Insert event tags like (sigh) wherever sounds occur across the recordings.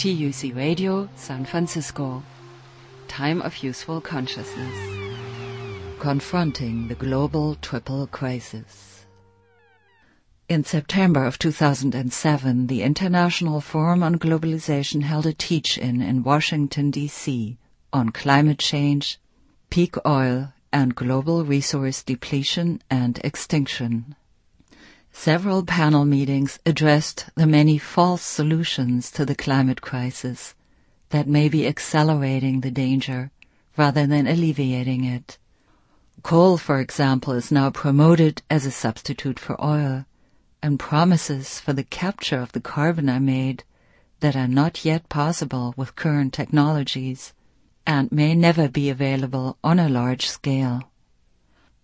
TUC Radio, San Francisco. Time of Useful Consciousness. Confronting the Global Triple Crisis. In September of 2007, the International Forum on Globalization held a teach-in in Washington, D.C. on climate change, peak oil, and global resource depletion and extinction. Several panel meetings addressed the many false solutions to the climate crisis that may be accelerating the danger rather than alleviating it. Coal, for example, is now promoted as a substitute for oil, and promises for the capture of the carbon are made that are not yet possible with current technologies and may never be available on a large scale.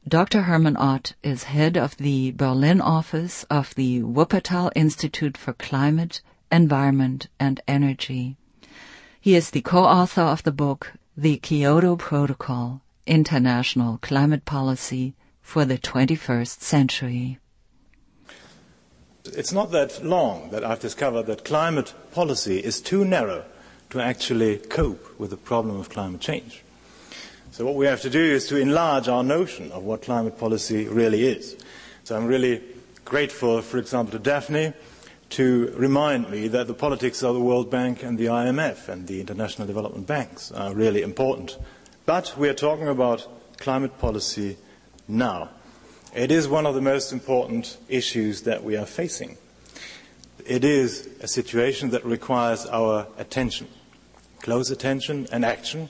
Dr. Hermann Ott is head of the Berlin office of the Wuppertal Institute for Climate, Environment and Energy. He is the co-author of the book The Kyoto Protocol, International Climate Policy for the 21st Century. It's not that long that I've discovered that climate policy is too narrow to actually cope with the problem of climate change. So what we have to do is to enlarge our notion of what climate policy really is. So I'm really grateful, for example, to Daphne to remind me that the politics of the World Bank and the IMF and the International Development Banks are really important. But we are talking about climate policy now. It is one of the most important issues that we are facing. It is a situation that requires our attention, close attention and action,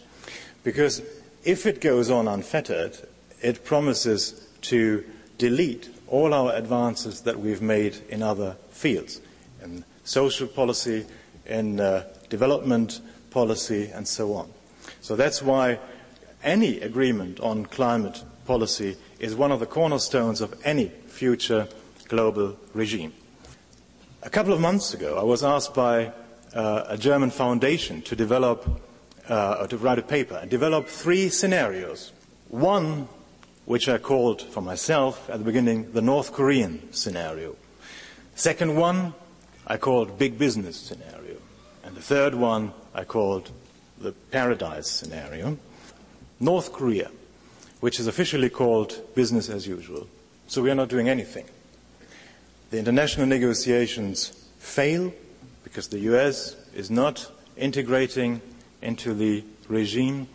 because if it goes on unfettered, it promises to delete all our advances that we've made in other fields, in social policy, in uh, development policy, and so on. So that's why any agreement on climate policy is one of the cornerstones of any future global regime. A couple of months ago, I was asked by uh, a German foundation to develop uh, to write a paper and develop three scenarios. One, which I called for myself at the beginning the North Korean scenario. Second one, I called big business scenario. And the third one, I called the paradise scenario. North Korea, which is officially called business as usual. So we are not doing anything. The international negotiations fail because the US is not integrating into the regime.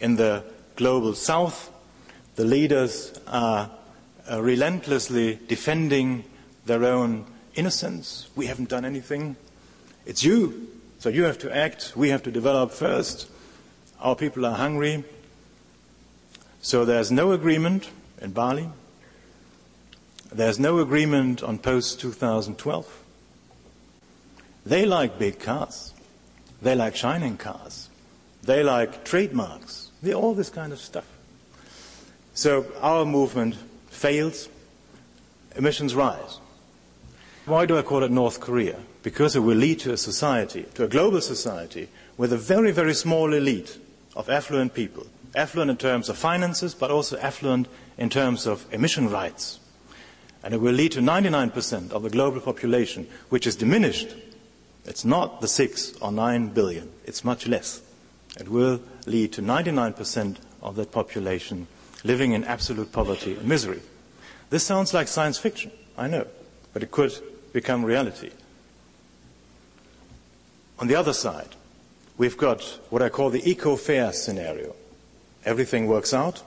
In the global south, the leaders are uh, relentlessly defending their own innocence. We haven't done anything. It's you. So you have to act. We have to develop first. Our people are hungry. So there's no agreement in Bali. There's no agreement on post 2012. They like big cars. They like shining cars. They like trademarks. They, all this kind of stuff. So our movement fails. Emissions rise. Why do I call it North Korea? Because it will lead to a society, to a global society, with a very, very small elite of affluent people. Affluent in terms of finances, but also affluent in terms of emission rights. And it will lead to 99% of the global population, which is diminished it's not the six or nine billion. It's much less. It will lead to 99% of that population living in absolute poverty and misery. This sounds like science fiction, I know, but it could become reality. On the other side, we've got what I call the eco-fair scenario. Everything works out.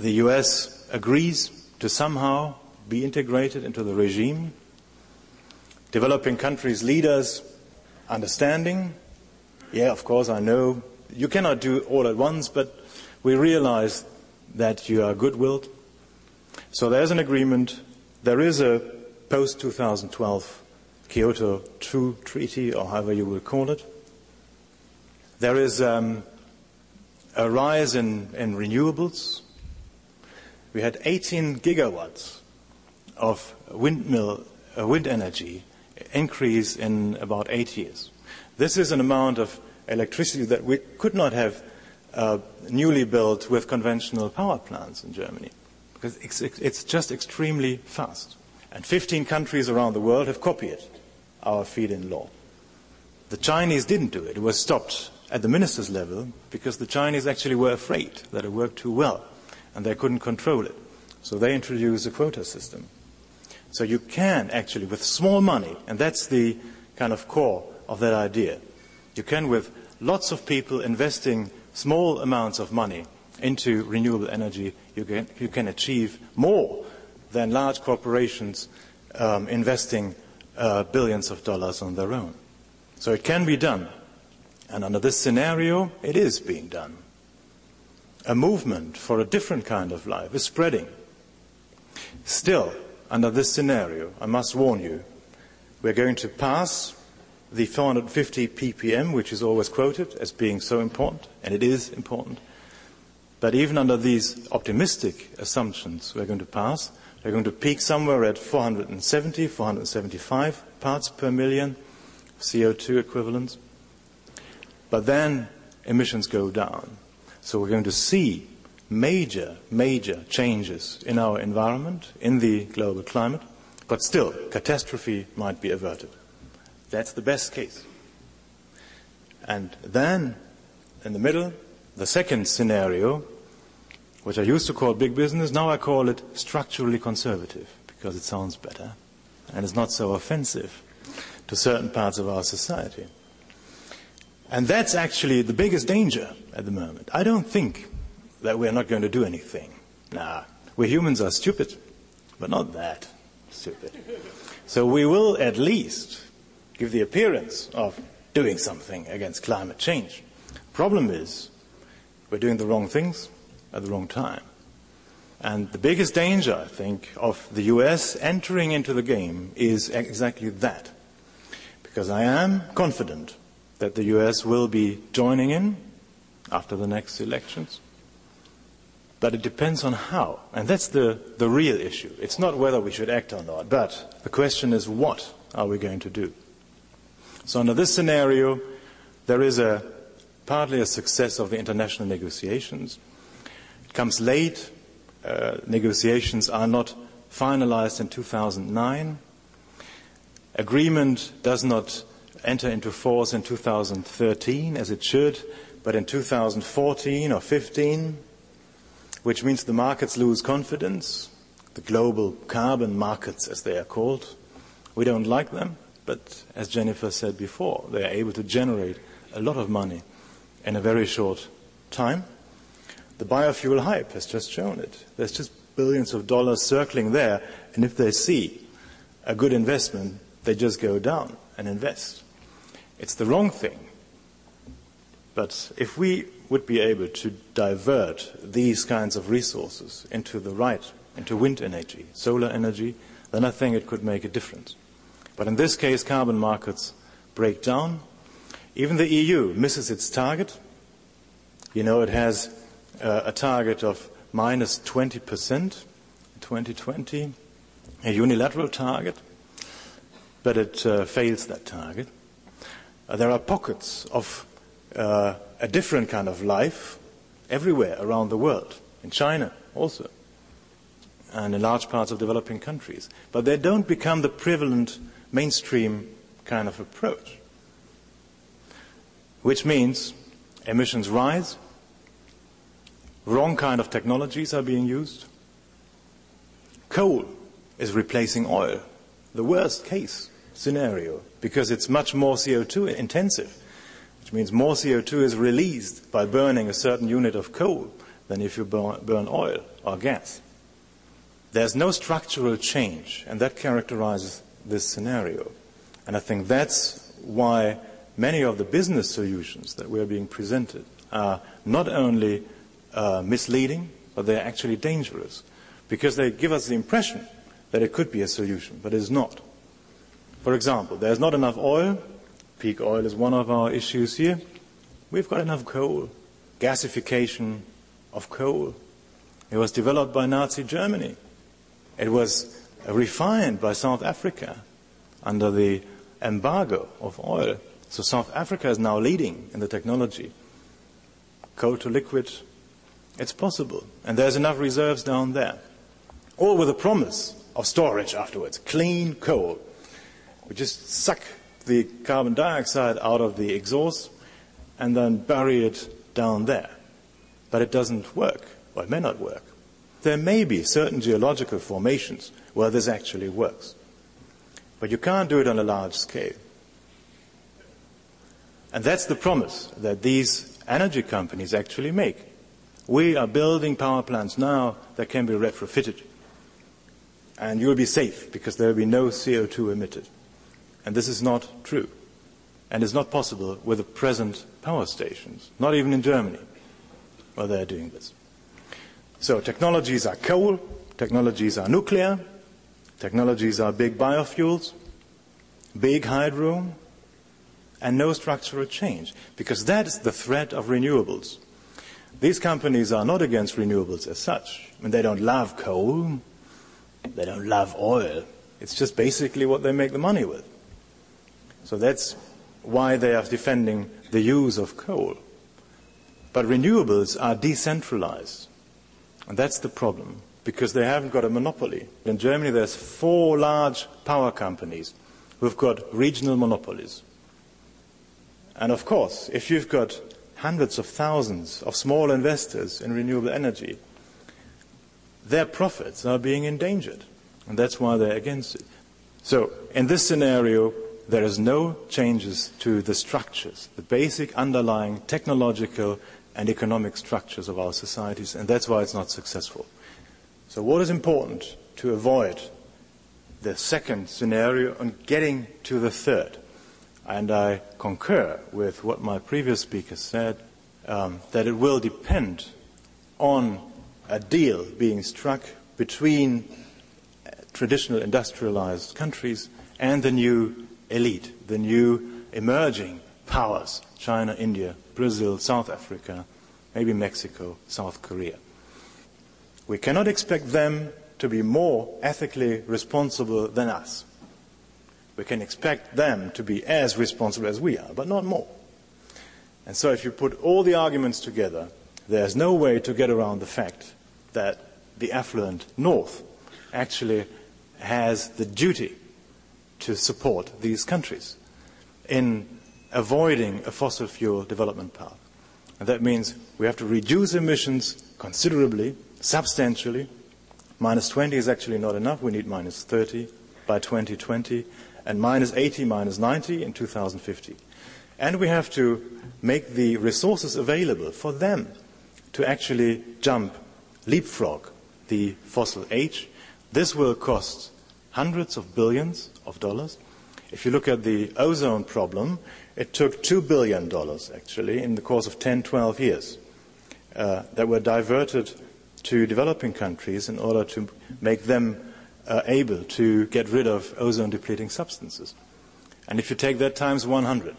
The US agrees to somehow be integrated into the regime developing countries' leaders understanding. Yeah, of course, I know you cannot do all at once, but we realize that you are good-willed. So there's an agreement. There is a post-2012 Kyoto 2 treaty, or however you will call it. There is um, a rise in, in renewables. We had 18 gigawatts of windmill, uh, wind energy increase in about eight years. This is an amount of electricity that we could not have uh, newly built with conventional power plants in Germany because it's, it's just extremely fast. And 15 countries around the world have copied our feed-in law. The Chinese didn't do it. It was stopped at the ministers' level because the Chinese actually were afraid that it worked too well and they couldn't control it. So they introduced a quota system. So you can actually, with small money, and that's the kind of core of that idea, you can, with lots of people investing small amounts of money into renewable energy, you can, you can achieve more than large corporations um, investing uh, billions of dollars on their own. So it can be done. And under this scenario, it is being done. A movement for a different kind of life is spreading. Still, under this scenario, I must warn you, we're going to pass the 450 ppm, which is always quoted as being so important, and it is important. But even under these optimistic assumptions we're going to pass, we're going to peak somewhere at 470, 475 parts per million CO2 equivalents. But then emissions go down. So we're going to see major, major changes in our environment, in the global climate, but still, catastrophe might be averted. That's the best case. And then, in the middle, the second scenario, which I used to call big business, now I call it structurally conservative, because it sounds better, and it's not so offensive to certain parts of our society. And that's actually the biggest danger at the moment. I don't think that we're not going to do anything. Nah, we humans are stupid, but not that stupid. So we will at least give the appearance of doing something against climate change. Problem is, we're doing the wrong things at the wrong time. And the biggest danger, I think, of the US entering into the game is exactly that. Because I am confident that the US will be joining in after the next elections. But it depends on how. And that's the, the real issue. It's not whether we should act or not, but the question is what are we going to do? So under this scenario, there is a, partly a success of the international negotiations. It comes late. Uh, negotiations are not finalized in 2009. Agreement does not enter into force in 2013 as it should, but in 2014 or 15, which means the markets lose confidence, the global carbon markets as they are called. We don't like them. But as Jennifer said before, they are able to generate a lot of money in a very short time. The biofuel hype has just shown it. There's just billions of dollars circling there, and if they see a good investment, they just go down and invest. It's the wrong thing. But if we would be able to divert these kinds of resources into the right, into wind energy, solar energy, then I think it could make a difference. But in this case, carbon markets break down. Even the EU misses its target. You know, it has uh, a target of minus 20% in 2020, a unilateral target, but it uh, fails that target. Uh, there are pockets of uh, a different kind of life everywhere around the world, in China also, and in large parts of developing countries. But they don't become the prevalent mainstream kind of approach. Which means emissions rise, wrong kind of technologies are being used, coal is replacing oil, the worst case scenario, because it's much more CO2 intensive, which means more CO2 is released by burning a certain unit of coal than if you burn oil or gas. There's no structural change, and that characterizes this scenario. And I think that's why many of the business solutions that we're being presented are not only uh, misleading, but they're actually dangerous because they give us the impression that it could be a solution, but it is not. For example, there's not enough oil. Peak oil is one of our issues here. We've got enough coal. Gasification of coal. It was developed by Nazi Germany. It was refined by South Africa under the embargo of oil. So South Africa is now leading in the technology. Coal to liquid, it's possible. And there's enough reserves down there. All with a promise of storage afterwards. Clean coal. We just suck the carbon dioxide out of the exhaust and then bury it down there. But it doesn't work, or it may not work. There may be certain geological formations where this actually works. But you can't do it on a large scale. And that's the promise that these energy companies actually make. We are building power plants now that can be retrofitted. And you'll be safe because there will be no CO2 emitted. And this is not true. And it's not possible with the present power stations, not even in Germany, where they're doing this. So technologies are coal, technologies are nuclear, technologies are big biofuels, big hydro, and no structural change, because that is the threat of renewables. These companies are not against renewables as such. I mean, they don't love coal, they don't love oil. It's just basically what they make the money with. So that's why they are defending the use of coal. But renewables are decentralized. And that's the problem, because they haven't got a monopoly. In Germany, there's four large power companies who've got regional monopolies. And of course, if you've got hundreds of thousands of small investors in renewable energy, their profits are being endangered. And that's why they're against it. So, in this scenario, there is no changes to the structures, the basic underlying technological and economic structures of our societies, and that's why it's not successful. So what is important to avoid the second scenario and getting to the third? And I concur with what my previous speaker said, um, that it will depend on a deal being struck between uh, traditional industrialized countries and the new elite, the new emerging powers, China, India, Brazil, South Africa, maybe Mexico, South Korea. We cannot expect them to be more ethically responsible than us. We can expect them to be as responsible as we are, but not more. And so if you put all the arguments together, there's no way to get around the fact that the affluent North actually has the duty to support these countries in avoiding a fossil fuel development path. And that means we have to reduce emissions considerably, substantially. Minus 20 is actually not enough. We need minus 30 by 2020 and minus 80, minus 90 in 2050. And we have to make the resources available for them to actually jump, leapfrog the fossil age. This will cost hundreds of billions of dollars. If you look at the ozone problem, it took $2 billion actually in the course of 10, 12 years uh, that were diverted to developing countries in order to make them uh, able to get rid of ozone depleting substances. And if you take that times 100,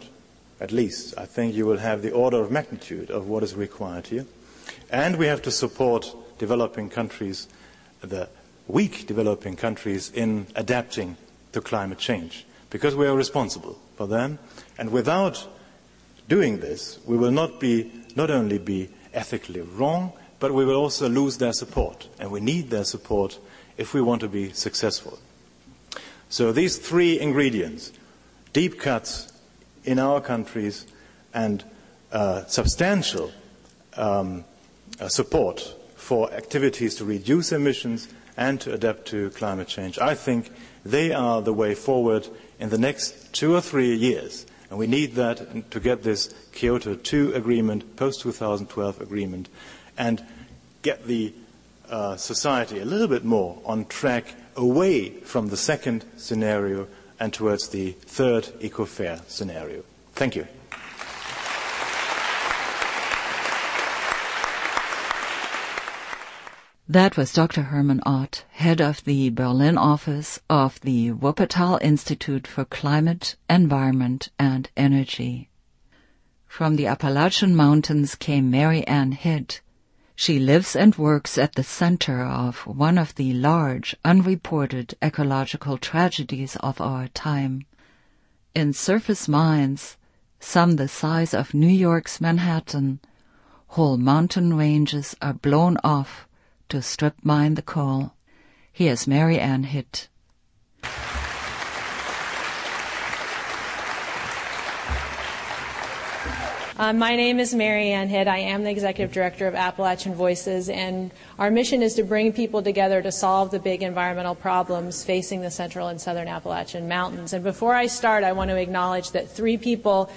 at least, I think you will have the order of magnitude of what is required here. And we have to support developing countries, the weak developing countries, in adapting to climate change. Because we are responsible for them. And without doing this, we will not be, not only be ethically wrong, but we will also lose their support. And we need their support if we want to be successful. So these three ingredients, deep cuts in our countries and uh, substantial um, uh, support for activities to reduce emissions and to adapt to climate change, I think they are the way forward in the next two or three years. And we need that to get this Kyoto II agreement, post 2012 agreement, and get the uh, society a little bit more on track away from the second scenario and towards the third eco-fair scenario. Thank you. That was Dr. Hermann Ott, head of the Berlin office of the Wuppertal Institute for Climate, Environment and Energy. From the Appalachian Mountains came Mary Ann Hitt, she lives and works at the center of one of the large, unreported ecological tragedies of our time. In surface mines, some the size of New York's Manhattan, whole mountain ranges are blown off to strip mine the coal. Here's Mary Ann Hitt. Uh, my name is Mary Ann Hitt. I am the executive director of Appalachian Voices, and our mission is to bring people together to solve the big environmental problems facing the central and southern Appalachian mountains. And before I start, I want to acknowledge that three people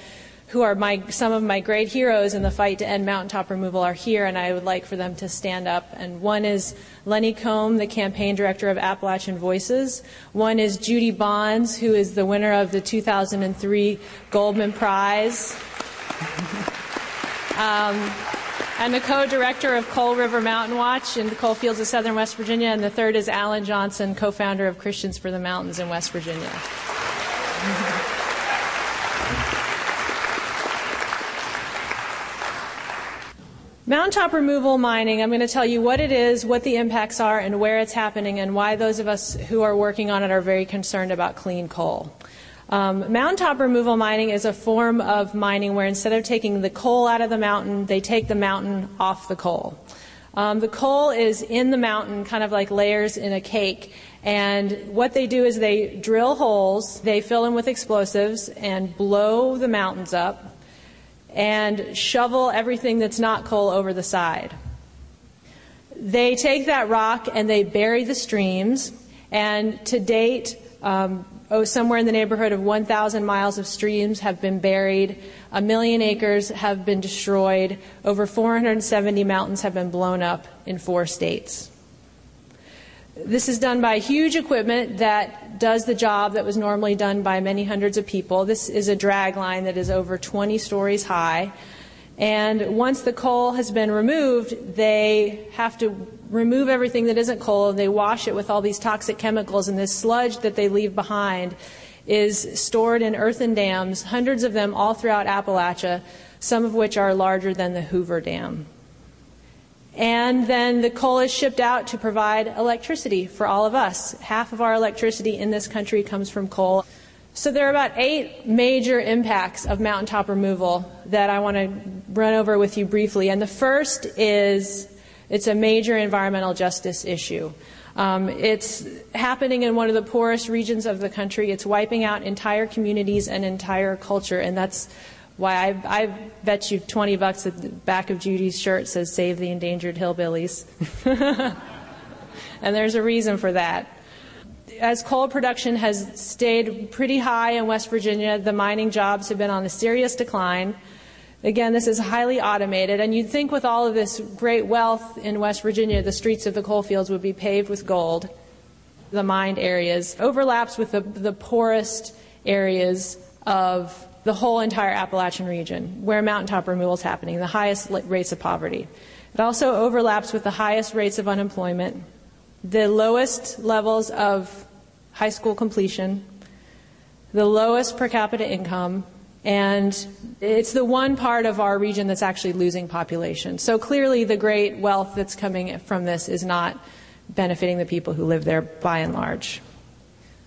who are my, some of my great heroes in the fight to end mountaintop removal are here, and I would like for them to stand up. And one is Lenny Kohm, the campaign director of Appalachian Voices. One is Judy Bonds, who is the winner of the 2003 Goldman Prize. (laughs) Um, and the co-director of Coal River Mountain Watch in the coal fields of southern West Virginia. And the third is Alan Johnson, co-founder of Christians for the Mountains in West Virginia. (laughs) Mountaintop removal mining, I'm going to tell you what it is, what the impacts are, and where it's happening, and why those of us who are working on it are very concerned about clean coal. Um, mountaintop removal mining is a form of mining where instead of taking the coal out of the mountain, they take the mountain off the coal. Um, the coal is in the mountain, kind of like layers in a cake. And what they do is they drill holes, they fill them with explosives, and blow the mountains up and shovel everything that's not coal over the side. They take that rock and they bury the streams, and to date, um, oh, somewhere in the neighborhood of 1,000 miles of streams have been buried, a million acres have been destroyed, over 470 mountains have been blown up in four states. This is done by huge equipment that does the job that was normally done by many hundreds of people. This is a drag line that is over 20 stories high. And once the coal has been removed, they have to remove everything that isn't coal and they wash it with all these toxic chemicals. And this sludge that they leave behind is stored in earthen dams, hundreds of them all throughout Appalachia, some of which are larger than the Hoover Dam. And then the coal is shipped out to provide electricity for all of us. Half of our electricity in this country comes from coal. So there are about eight major impacts of mountaintop removal that I want to run over with you briefly. And the first is it's a major environmental justice issue. Um, it's happening in one of the poorest regions of the country. It's wiping out entire communities and entire culture, and that's why I, I bet you 20 bucks at the back of Judy's shirt says Save the Endangered Hillbillies. (laughs) and there's a reason for that. As coal production has stayed pretty high in West Virginia, the mining jobs have been on a serious decline. Again, this is highly automated, and you'd think with all of this great wealth in West Virginia, the streets of the coal fields would be paved with gold. The mined areas overlaps with the, the poorest areas of the whole entire Appalachian region, where mountaintop removal is happening, the highest rates of poverty. It also overlaps with the highest rates of unemployment, the lowest levels of high school completion, the lowest per capita income, and it's the one part of our region that's actually losing population. So clearly, the great wealth that's coming from this is not benefiting the people who live there by and large.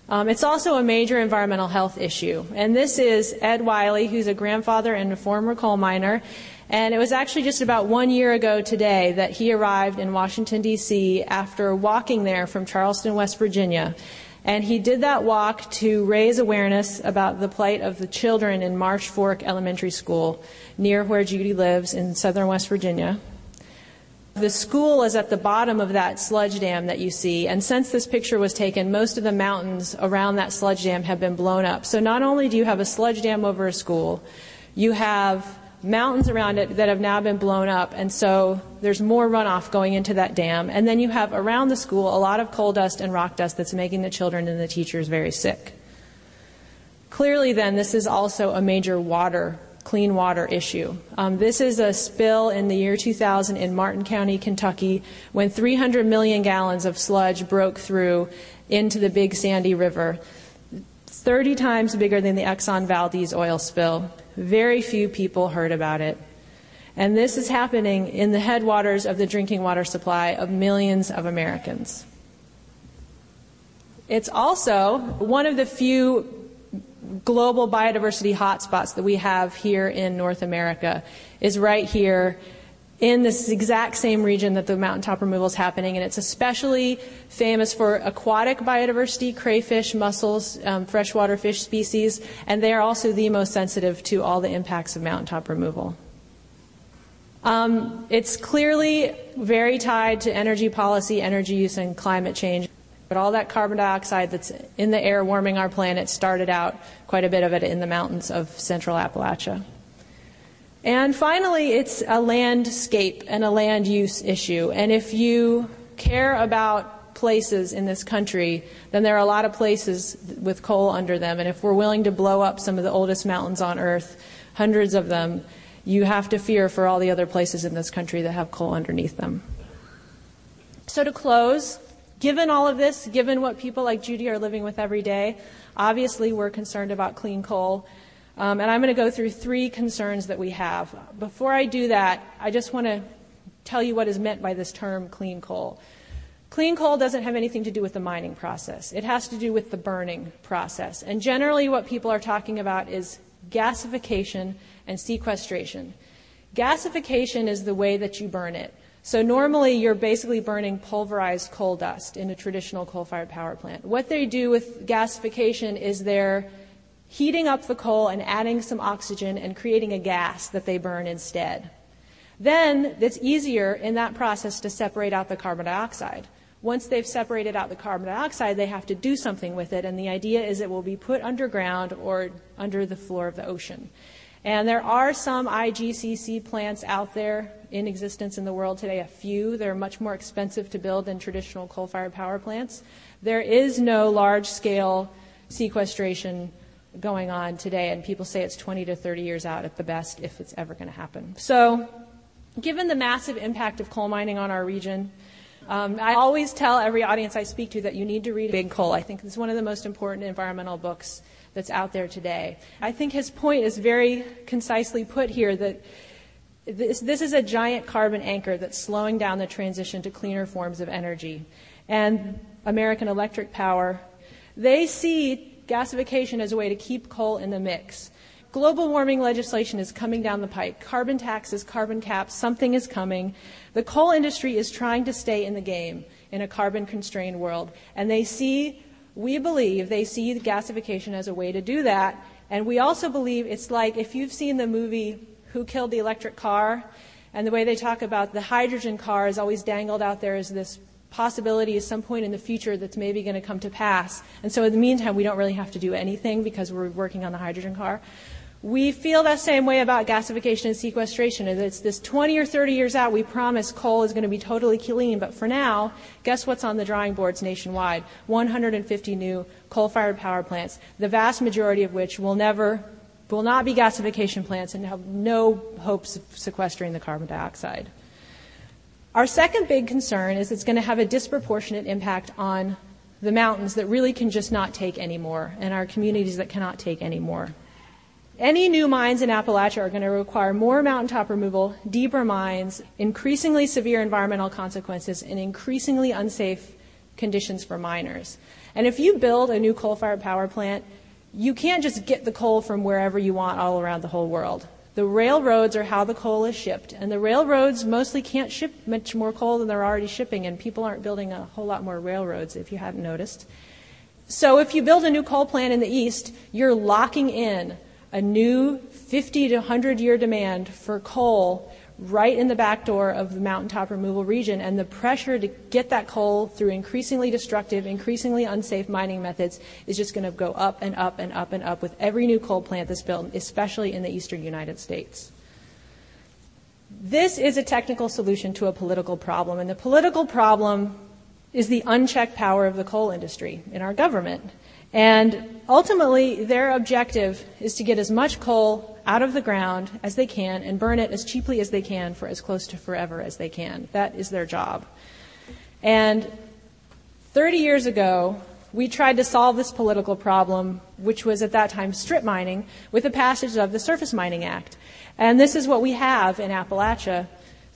Um, it's also a major environmental health issue. And this is Ed Wiley, who's a grandfather and a former coal miner. And it was actually just about one year ago today that he arrived in Washington, D.C. after walking there from Charleston, West Virginia. And he did that walk to raise awareness about the plight of the children in Marsh Fork Elementary School, near where Judy lives in southern West Virginia. The school is at the bottom of that sludge dam that you see, and since this picture was taken, most of the mountains around that sludge dam have been blown up. So not only do you have a sludge dam over a school, you have mountains around it that have now been blown up, and so there's more runoff going into that dam. And then you have around the school a lot of coal dust and rock dust that's making the children and the teachers very sick. Clearly, then, this is also a major water clean water issue. Um, this is a spill in the year 2000 in Martin County, Kentucky, when 300 million gallons of sludge broke through into the Big Sandy River. 30 times bigger than the Exxon Valdez oil spill. Very few people heard about it. And this is happening in the headwaters of the drinking water supply of millions of Americans. It's also one of the few global biodiversity hotspots that we have here in North America is right here in this exact same region that the mountaintop removal is happening, and it's especially famous for aquatic biodiversity, crayfish, mussels, um, freshwater fish species, and they are also the most sensitive to all the impacts of mountaintop removal. Um, it's clearly very tied to energy policy, energy use, and climate change. But all that carbon dioxide that's in the air warming our planet started out quite a bit of it in the mountains of central Appalachia. And finally, it's a landscape and a land use issue. And if you care about places in this country, then there are a lot of places with coal under them. And if we're willing to blow up some of the oldest mountains on Earth, hundreds of them, you have to fear for all the other places in this country that have coal underneath them. So to close, given all of this, given what people like Judy are living with every day, obviously we're concerned about clean coal. Um, and I'm going to go through three concerns that we have. Before I do that, I just want to tell you what is meant by this term clean coal. Clean coal doesn't have anything to do with the mining process. It has to do with the burning process. And generally what people are talking about is gasification and sequestration. Gasification is the way that you burn it. So normally you're basically burning pulverized coal dust in a traditional coal-fired power plant. What they do with gasification is they're heating up the coal and adding some oxygen and creating a gas that they burn instead. Then it's easier in that process to separate out the carbon dioxide. Once they've separated out the carbon dioxide, they have to do something with it, and the idea is it will be put underground or under the floor of the ocean. And there are some IGCC plants out there in existence in the world today, a few. They're much more expensive to build than traditional coal fired power plants. There is no large scale sequestration going on today, and people say it's 20 to 30 years out at the best if it's ever going to happen. So, given the massive impact of coal mining on our region, um, I always tell every audience I speak to that you need to read Big Coal. I think it's one of the most important environmental books that's out there today. I think his point is very concisely put here that this, this is a giant carbon anchor that's slowing down the transition to cleaner forms of energy. And American Electric Power, they see gasification as a way to keep coal in the mix. Global warming legislation is coming down the pike. Carbon taxes, carbon caps, something is coming. The coal industry is trying to stay in the game in a carbon constrained world. And they see we believe they see gasification as a way to do that. And we also believe it's like if you've seen the movie Who Killed the Electric Car, and the way they talk about the hydrogen car is always dangled out there as this possibility at some point in the future that's maybe going to come to pass. And so in the meantime, we don't really have to do anything because we're working on the hydrogen car. We feel that same way about gasification and sequestration. It's this 20 or 30 years out, we promise coal is going to be totally clean, but for now, guess what's on the drawing boards nationwide? 150 new coal-fired power plants, the vast majority of which will never, will not be gasification plants and have no hopes of sequestering the carbon dioxide. Our second big concern is it's going to have a disproportionate impact on the mountains that really can just not take anymore and our communities that cannot take anymore. Any new mines in Appalachia are going to require more mountaintop removal, deeper mines, increasingly severe environmental consequences, and increasingly unsafe conditions for miners. And if you build a new coal fired power plant, you can't just get the coal from wherever you want all around the whole world. The railroads are how the coal is shipped, and the railroads mostly can't ship much more coal than they're already shipping, and people aren't building a whole lot more railroads, if you hadn't noticed. So if you build a new coal plant in the east, you're locking in a new 50 to 100 year demand for coal right in the back door of the mountaintop removal region, and the pressure to get that coal through increasingly destructive, increasingly unsafe mining methods is just going to go up and up and up and up with every new coal plant that's built, especially in the eastern United States. This is a technical solution to a political problem, and the political problem is the unchecked power of the coal industry in our government. And ultimately, their objective is to get as much coal out of the ground as they can and burn it as cheaply as they can for as close to forever as they can. That is their job. And 30 years ago, we tried to solve this political problem, which was at that time strip mining, with the passage of the Surface Mining Act. And this is what we have in Appalachia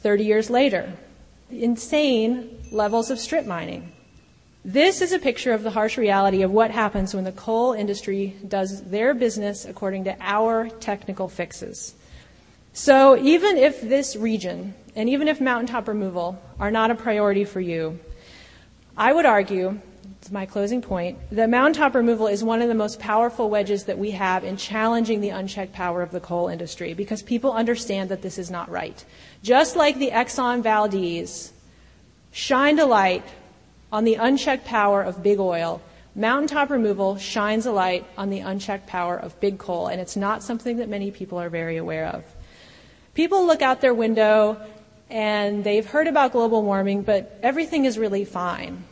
30 years later insane levels of strip mining. This is a picture of the harsh reality of what happens when the coal industry does their business according to our technical fixes. So even if this region and even if mountaintop removal are not a priority for you, I would argue it's my closing point, that mountaintop removal is one of the most powerful wedges that we have in challenging the unchecked power of the coal industry because people understand that this is not right. Just like the Exxon Valdez shined a light on the unchecked power of big oil, mountaintop removal shines a light on the unchecked power of big coal, and it's not something that many people are very aware of. People look out their window and they've heard about global warming, but everything is really fine.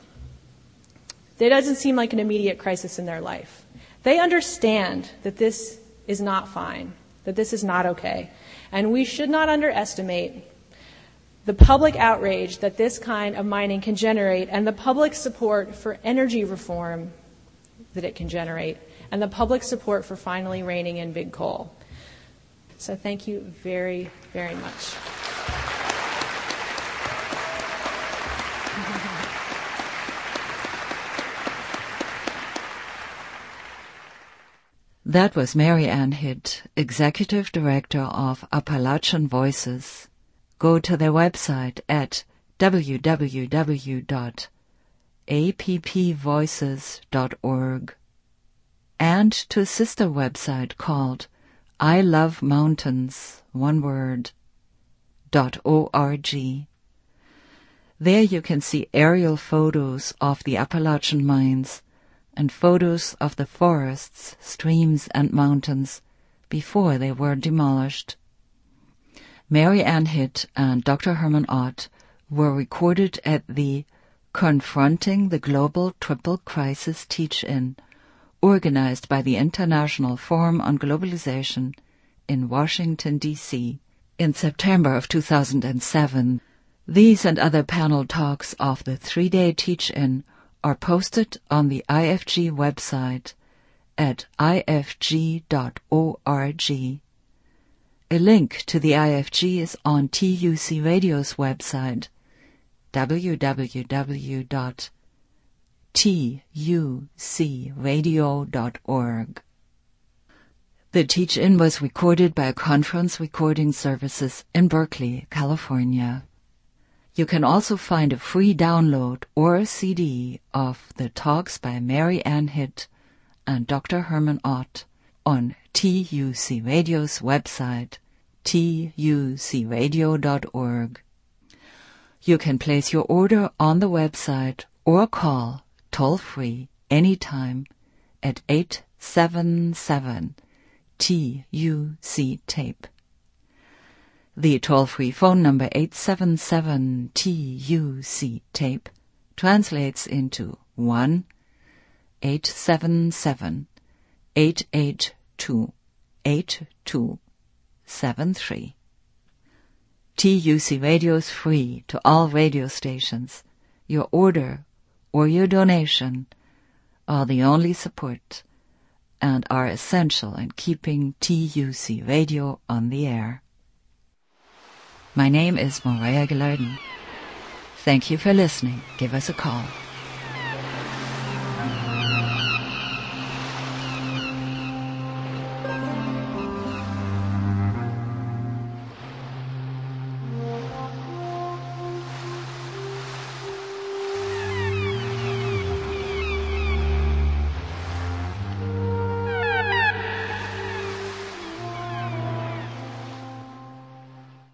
It doesn't seem like an immediate crisis in their life. They understand that this is not fine, that this is not okay. And we should not underestimate the public outrage that this kind of mining can generate and the public support for energy reform that it can generate and the public support for finally reining in big coal. So thank you very, very much. That was Mary Ann Hitt, Executive Director of Appalachian Voices. Go to their website at www.appvoices.org and to a sister website called I Love Mountains, one word, dot org. There you can see aerial photos of the Appalachian mines and photos of the forests, streams, and mountains before they were demolished. Mary Ann Hitt and Dr. Hermann Ott were recorded at the Confronting the Global Triple Crisis Teach-In, organized by the International Forum on Globalization in Washington, D.C. in September of 2007. These and other panel talks of the three-day teach-in are posted on the IFG website at ifg.org. A link to the IFG is on TUC Radio's website www.tucradio.org. The teach-in was recorded by Conference Recording Services in Berkeley, California. You can also find a free download or CD of the talks by Mary Ann Hitt and Dr. Hermann Ott on TUC Radio's website, tucradio.org. You can place your order on the website or call toll free anytime at 877 TUC tape. The toll-free phone number 877-TUC tape translates into 1 877 882 8273. TUC Radio is free to all radio stations. Your order or your donation are the only support and are essential in keeping TUC Radio on the air. My name is Maria Gilardin. Thank you for listening. Give us a call.